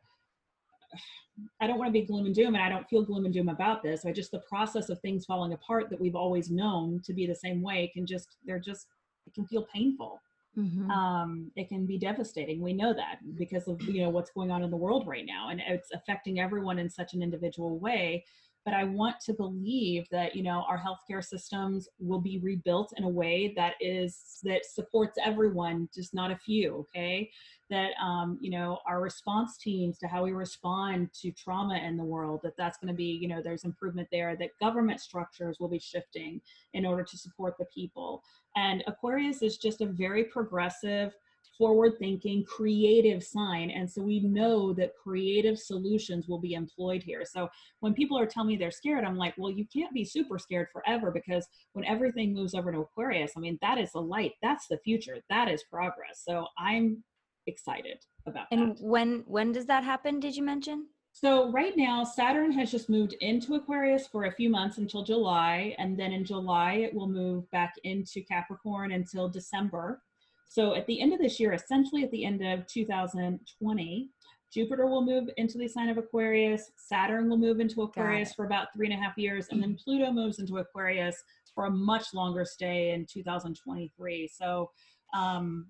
I don't want to be gloom and doom, and I don't feel gloom and doom about this. I just the process of things falling apart that we've always known to be the same way can just they're just it can feel painful. Mm-hmm. Um, it can be devastating. We know that because of you know what's going on in the world right now, and it's affecting everyone in such an individual way but I want to believe that you know our healthcare systems will be rebuilt in a way that is that supports everyone, just not a few. Okay, that um, you know our response teams to how we respond to trauma in the world that that's going to be you know there's improvement there. That government structures will be shifting in order to support the people. And Aquarius is just a very progressive forward thinking, creative sign. And so we know that creative solutions will be employed here. So when people are telling me they're scared, I'm like, well, you can't be super scared forever because when everything moves over to Aquarius, I mean, that is the light, that's the future, that is progress. So I'm excited about and that. And when when does that happen did you mention so right now saturn has just moved into aquarius for a few months until july and then in july it will move back into capricorn until december so at the end of this year, essentially at the end of 2020, Jupiter will move into the sign of Aquarius, Saturn will move into Aquarius for about three and a half years, and then Pluto moves into Aquarius for a much longer stay in 2023. So um,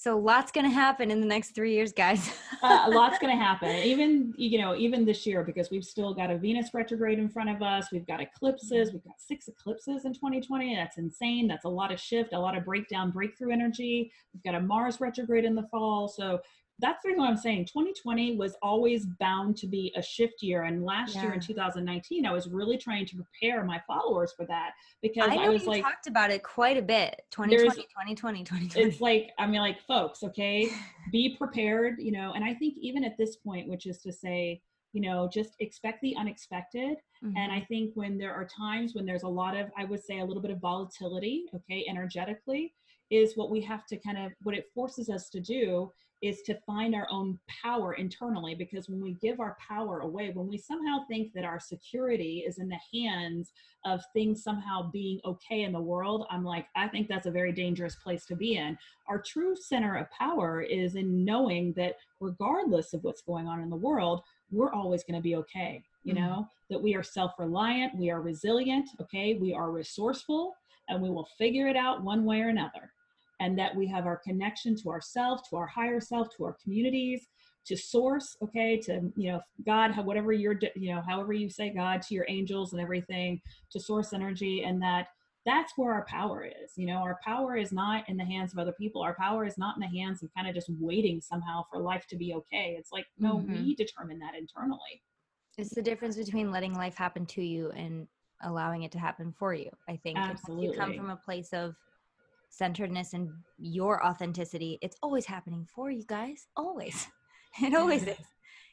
so lots going to happen in the next three years, guys. uh, a lot's going to happen, even you know, even this year because we've still got a Venus retrograde in front of us. We've got eclipses. We've got six eclipses in 2020. That's insane. That's a lot of shift, a lot of breakdown, breakthrough energy. We've got a Mars retrograde in the fall. So that's the reason why I'm saying 2020 was always bound to be a shift year. And last yeah. year in 2019, I was really trying to prepare my followers for that because I, I was like, talked about it quite a bit. 2020, 2020, 2020. It's like, I mean, like, folks, okay, be prepared, you know. And I think even at this point, which is to say, you know, just expect the unexpected. Mm-hmm. And I think when there are times when there's a lot of, I would say, a little bit of volatility, okay, energetically, is what we have to kind of, what it forces us to do is to find our own power internally because when we give our power away when we somehow think that our security is in the hands of things somehow being okay in the world i'm like i think that's a very dangerous place to be in. Our true center of power is in knowing that regardless of what's going on in the world we're always going to be okay you mm-hmm. know? That we are self-reliant we are resilient okay? We are resourceful and we will figure it out one way or another and that we have our connection to ourselves, to our higher self, to our communities, to source, okay, to, you know, God, whatever you're, you know, however you say God, to your angels and everything, to source energy, and that that's where our power is. You know, our power is not in the hands of other people. Our power is not in the hands of kind of just waiting somehow for life to be okay. It's like, no, mm-hmm. we determine that internally. It's the difference between letting life happen to you and allowing it to happen for you. I think Absolutely. you come from a place of centeredness and your authenticity, it's always happening for you guys. Always. It always is.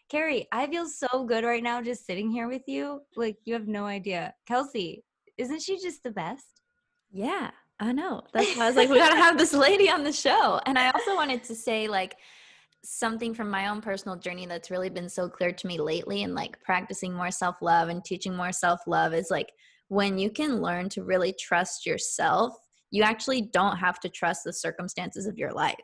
Carrie, I feel so good right now just sitting here with you. Like, you have no idea. Kelsey, isn't she just the best? Yeah, I know. That's why I was like, we got to have this lady on the show. And I also wanted to say, like, something from my own personal journey that's really been so clear to me lately and like practicing more self-love and teaching more self-love is like when you can learn to really trust yourself you actually don't have to trust the circumstances of your life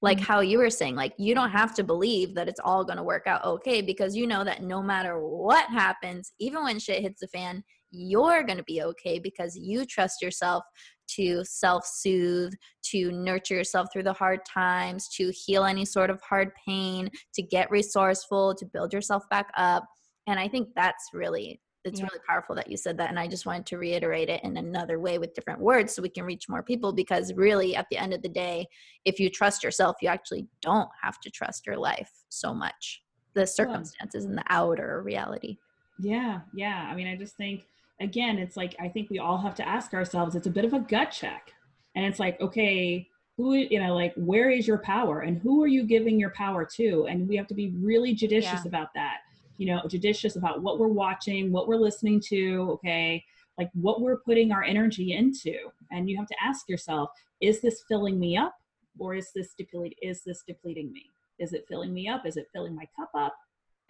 like mm-hmm. how you were saying like you don't have to believe that it's all going to work out okay because you know that no matter what happens even when shit hits the fan you're going to be okay because you trust yourself to self soothe, to nurture yourself through the hard times, to heal any sort of hard pain, to get resourceful, to build yourself back up. And I think that's really it's yeah. really powerful that you said that and i just wanted to reiterate it in another way with different words so we can reach more people because really at the end of the day if you trust yourself you actually don't have to trust your life so much the circumstances and the outer reality yeah yeah i mean i just think again, it's like I think we all have to ask ourselves, it's a bit of a gut check. And it's like, okay, who, you know, like where is your power and who are you giving your power to? And we have to be really judicious yeah. about that. You know, judicious about what we're watching, what we're listening to, okay, like what we're putting our energy into. And you have to ask yourself, is this filling me up or is this depleting is this depleting me? Is it filling me up? Is it filling my cup up?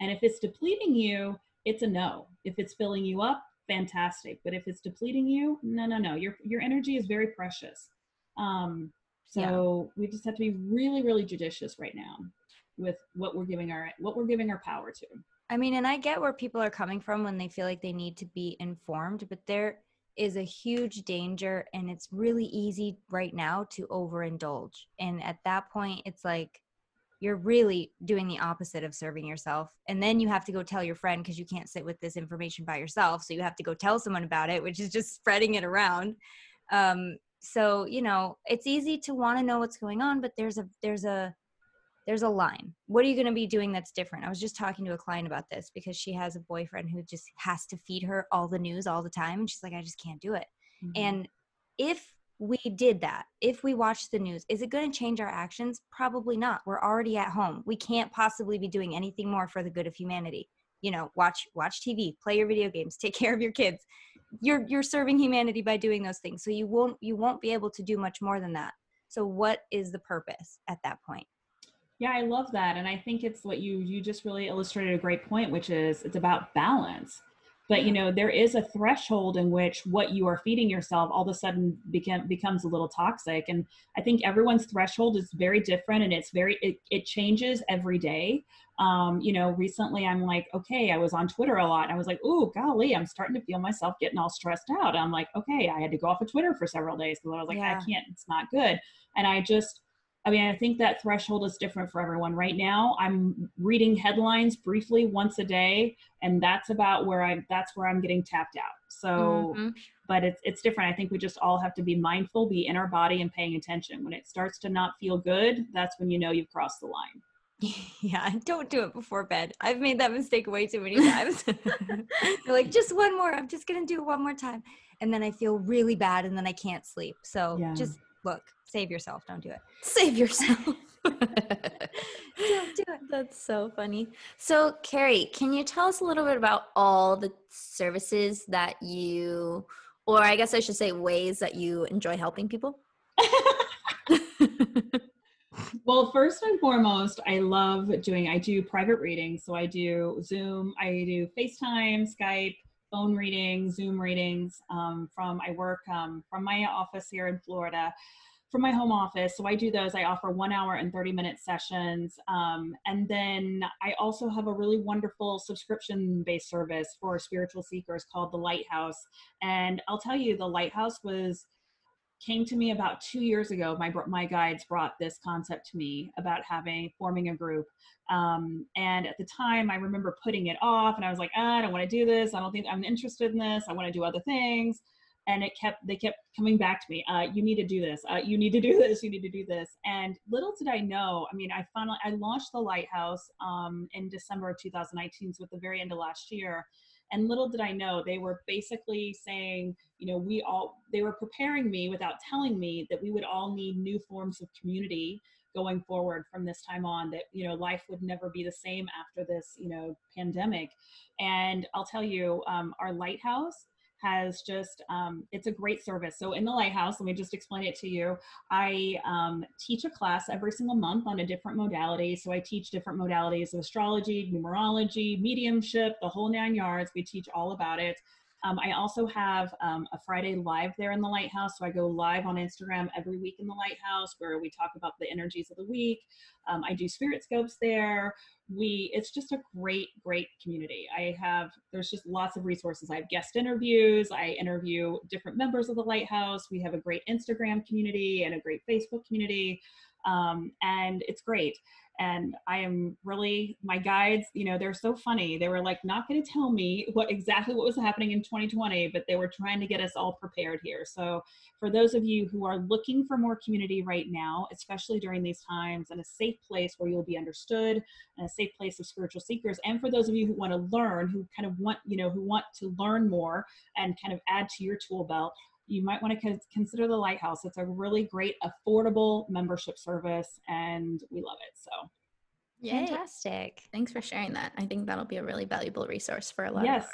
And if it's depleting you, it's a no. If it's filling you up, fantastic. But if it's depleting you, no, no, no. Your your energy is very precious. Um, so yeah. we just have to be really, really judicious right now with what we're giving our what we're giving our power to. I mean, and I get where people are coming from when they feel like they need to be informed, but there is a huge danger and it's really easy right now to overindulge. And at that point, it's like you're really doing the opposite of serving yourself. And then you have to go tell your friend because you can't sit with this information by yourself. So you have to go tell someone about it, which is just spreading it around. Um, so you know, it's easy to want to know what's going on, but there's a there's a there's a line. What are you going to be doing that's different? I was just talking to a client about this because she has a boyfriend who just has to feed her all the news all the time, and she's like, I just can't do it. Mm-hmm. And if we did that, if we watched the news, is it going to change our actions? Probably not. We're already at home. We can't possibly be doing anything more for the good of humanity. You know, watch watch TV, play your video games, take care of your kids. You're you're serving humanity by doing those things. So you won't you won't be able to do much more than that. So what is the purpose at that point? Yeah, I love that. And I think it's what you you just really illustrated a great point, which is it's about balance but you know there is a threshold in which what you are feeding yourself all of a sudden become, becomes a little toxic and i think everyone's threshold is very different and it's very it, it changes every day um, you know recently i'm like okay i was on twitter a lot and i was like oh golly i'm starting to feel myself getting all stressed out i'm like okay i had to go off of twitter for several days because i was like yeah. i can't it's not good and i just I mean, I think that threshold is different for everyone. Right now, I'm reading headlines briefly once a day, and that's about where I that's where I'm getting tapped out. So, mm-hmm. but it's it's different. I think we just all have to be mindful, be in our body, and paying attention. When it starts to not feel good, that's when you know you've crossed the line. Yeah, don't do it before bed. I've made that mistake way too many times. You're like, just one more. I'm just gonna do it one more time, and then I feel really bad, and then I can't sleep. So yeah. just look, save yourself. Don't do it. Save yourself. don't do it. That's so funny. So, Carrie, can you tell us a little bit about all the services that you, or I guess I should say, ways that you enjoy helping people? well, first and foremost, I love doing, I do private readings. So I do Zoom, I do FaceTime, Skype, phone readings, Zoom readings um, from, I work um, from my office here in Florida from my home office. So I do those. I offer one hour and 30 minute sessions. Um, and then I also have a really wonderful subscription based service for spiritual seekers called The Lighthouse. And I'll tell you, The Lighthouse was came to me about two years ago. My my guides brought this concept to me about having forming a group, um, and at the time I remember putting it off, and I was like, ah, I don't want to do this. I don't think I'm interested in this. I want to do other things and it kept they kept coming back to me uh, you need to do this uh, you need to do this you need to do this and little did i know i mean i finally i launched the lighthouse um, in december of 2019 so at the very end of last year and little did i know they were basically saying you know we all they were preparing me without telling me that we would all need new forms of community going forward from this time on that you know life would never be the same after this you know pandemic. And i'll tell you um, our lighthouse has just um, it's a great service so in the lighthouse let me just explain it to you i um, teach a class every single month on a different modality so i teach different modalities of astrology numerology mediumship the whole nine yards we teach all about it um, I also have um, a Friday live there in the lighthouse. So I go live on Instagram every week in the lighthouse where we talk about the energies of the week. Um, I do spirit scopes there. We, it's just a great, great community. I have, there's just lots of resources. I have guest interviews. I interview different members of the lighthouse. We have a great Instagram community and a great Facebook community. Um, and it's great and i am really my guides you know they're so funny. They were like not going to tell me what exactly what was happening in 2020 but they were trying to get us all prepared here. So for those of you who are looking for more community right now especially during these times and a safe place where you'll be understood and a safe place of spiritual seekers and for those of you who want to learn who kind of want you know who want to learn more and kind of add to your tool belt you might want to consider the Lighthouse. It's a really great, affordable membership service, and we love it. So, Yay. fantastic! Thanks for sharing that. I think that'll be a really valuable resource for a lot. Of yes.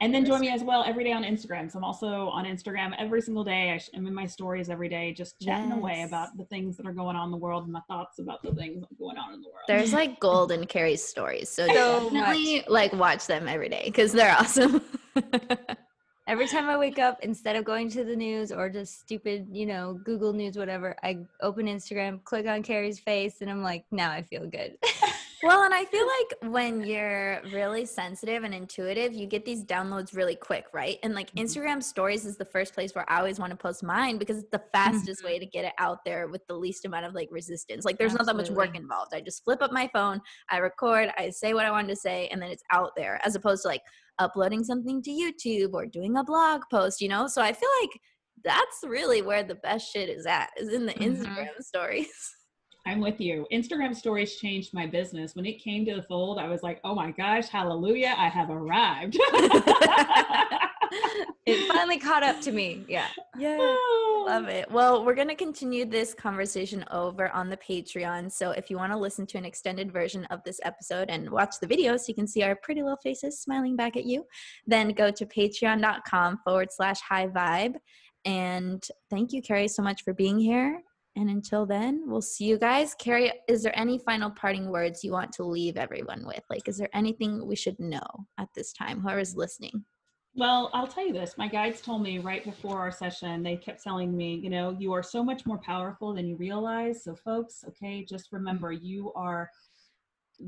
and then join me as well every day on Instagram. So I'm also on Instagram every single day. I'm in my stories every day, just chatting yes. away about the things that are going on in the world and my thoughts about the things going on in the world. There's like gold in Carrie's stories, so, so definitely much. like watch them every day because they're awesome. Every time I wake up, instead of going to the news or just stupid, you know, Google News, whatever, I open Instagram, click on Carrie's face, and I'm like, now I feel good. well, and I feel like when you're really sensitive and intuitive, you get these downloads really quick, right? And like mm-hmm. Instagram stories is the first place where I always want to post mine because it's the fastest mm-hmm. way to get it out there with the least amount of like resistance. Like there's Absolutely. not that much work involved. I just flip up my phone, I record, I say what I wanted to say, and then it's out there as opposed to like uploading something to YouTube or doing a blog post, you know? So I feel like that's really where the best shit is at, is in the mm-hmm. Instagram stories. I'm with you. Instagram stories changed my business. When it came to the fold, I was like, oh my gosh, hallelujah, I have arrived. it finally caught up to me. Yeah. Yeah. Love it. Well, we're going to continue this conversation over on the Patreon. So if you want to listen to an extended version of this episode and watch the video so you can see our pretty little faces smiling back at you, then go to patreon.com forward slash high vibe. And thank you, Carrie, so much for being here. And until then, we'll see you guys. Carrie, is there any final parting words you want to leave everyone with? Like, is there anything we should know at this time, whoever's listening? Well, I'll tell you this. My guides told me right before our session, they kept telling me, you know, you are so much more powerful than you realize. So, folks, okay, just remember you are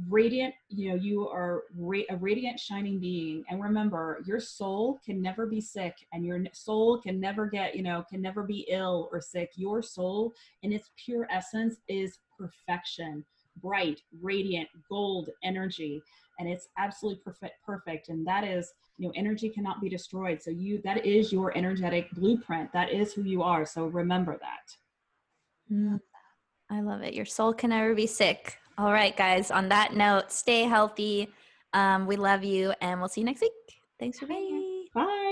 radiant, you know, you are ra- a radiant, shining being. And remember, your soul can never be sick and your soul can never get, you know, can never be ill or sick. Your soul, in its pure essence, is perfection bright, radiant, gold energy. And it's absolutely perfect, perfect. And that is you know energy cannot be destroyed. So you that is your energetic blueprint. That is who you are. So remember that. Mm, i love it. Your soul can never be sick. All right guys on that note stay healthy. Um, we love you and we'll see you next week. Thanks for being here. Bye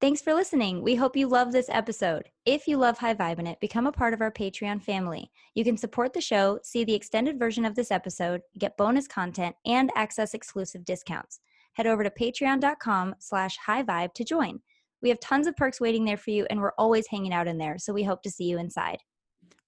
Thanks for listening. We hope you love this episode. If you love High Vibin' It, become a part of our Patreon family. You can support the show, see the extended version of this episode, get bonus content, and access exclusive discounts head over to patreon.com slash high vibe to join. We have tons of perks waiting there for you, and we're always hanging out in there, so we hope to see you inside.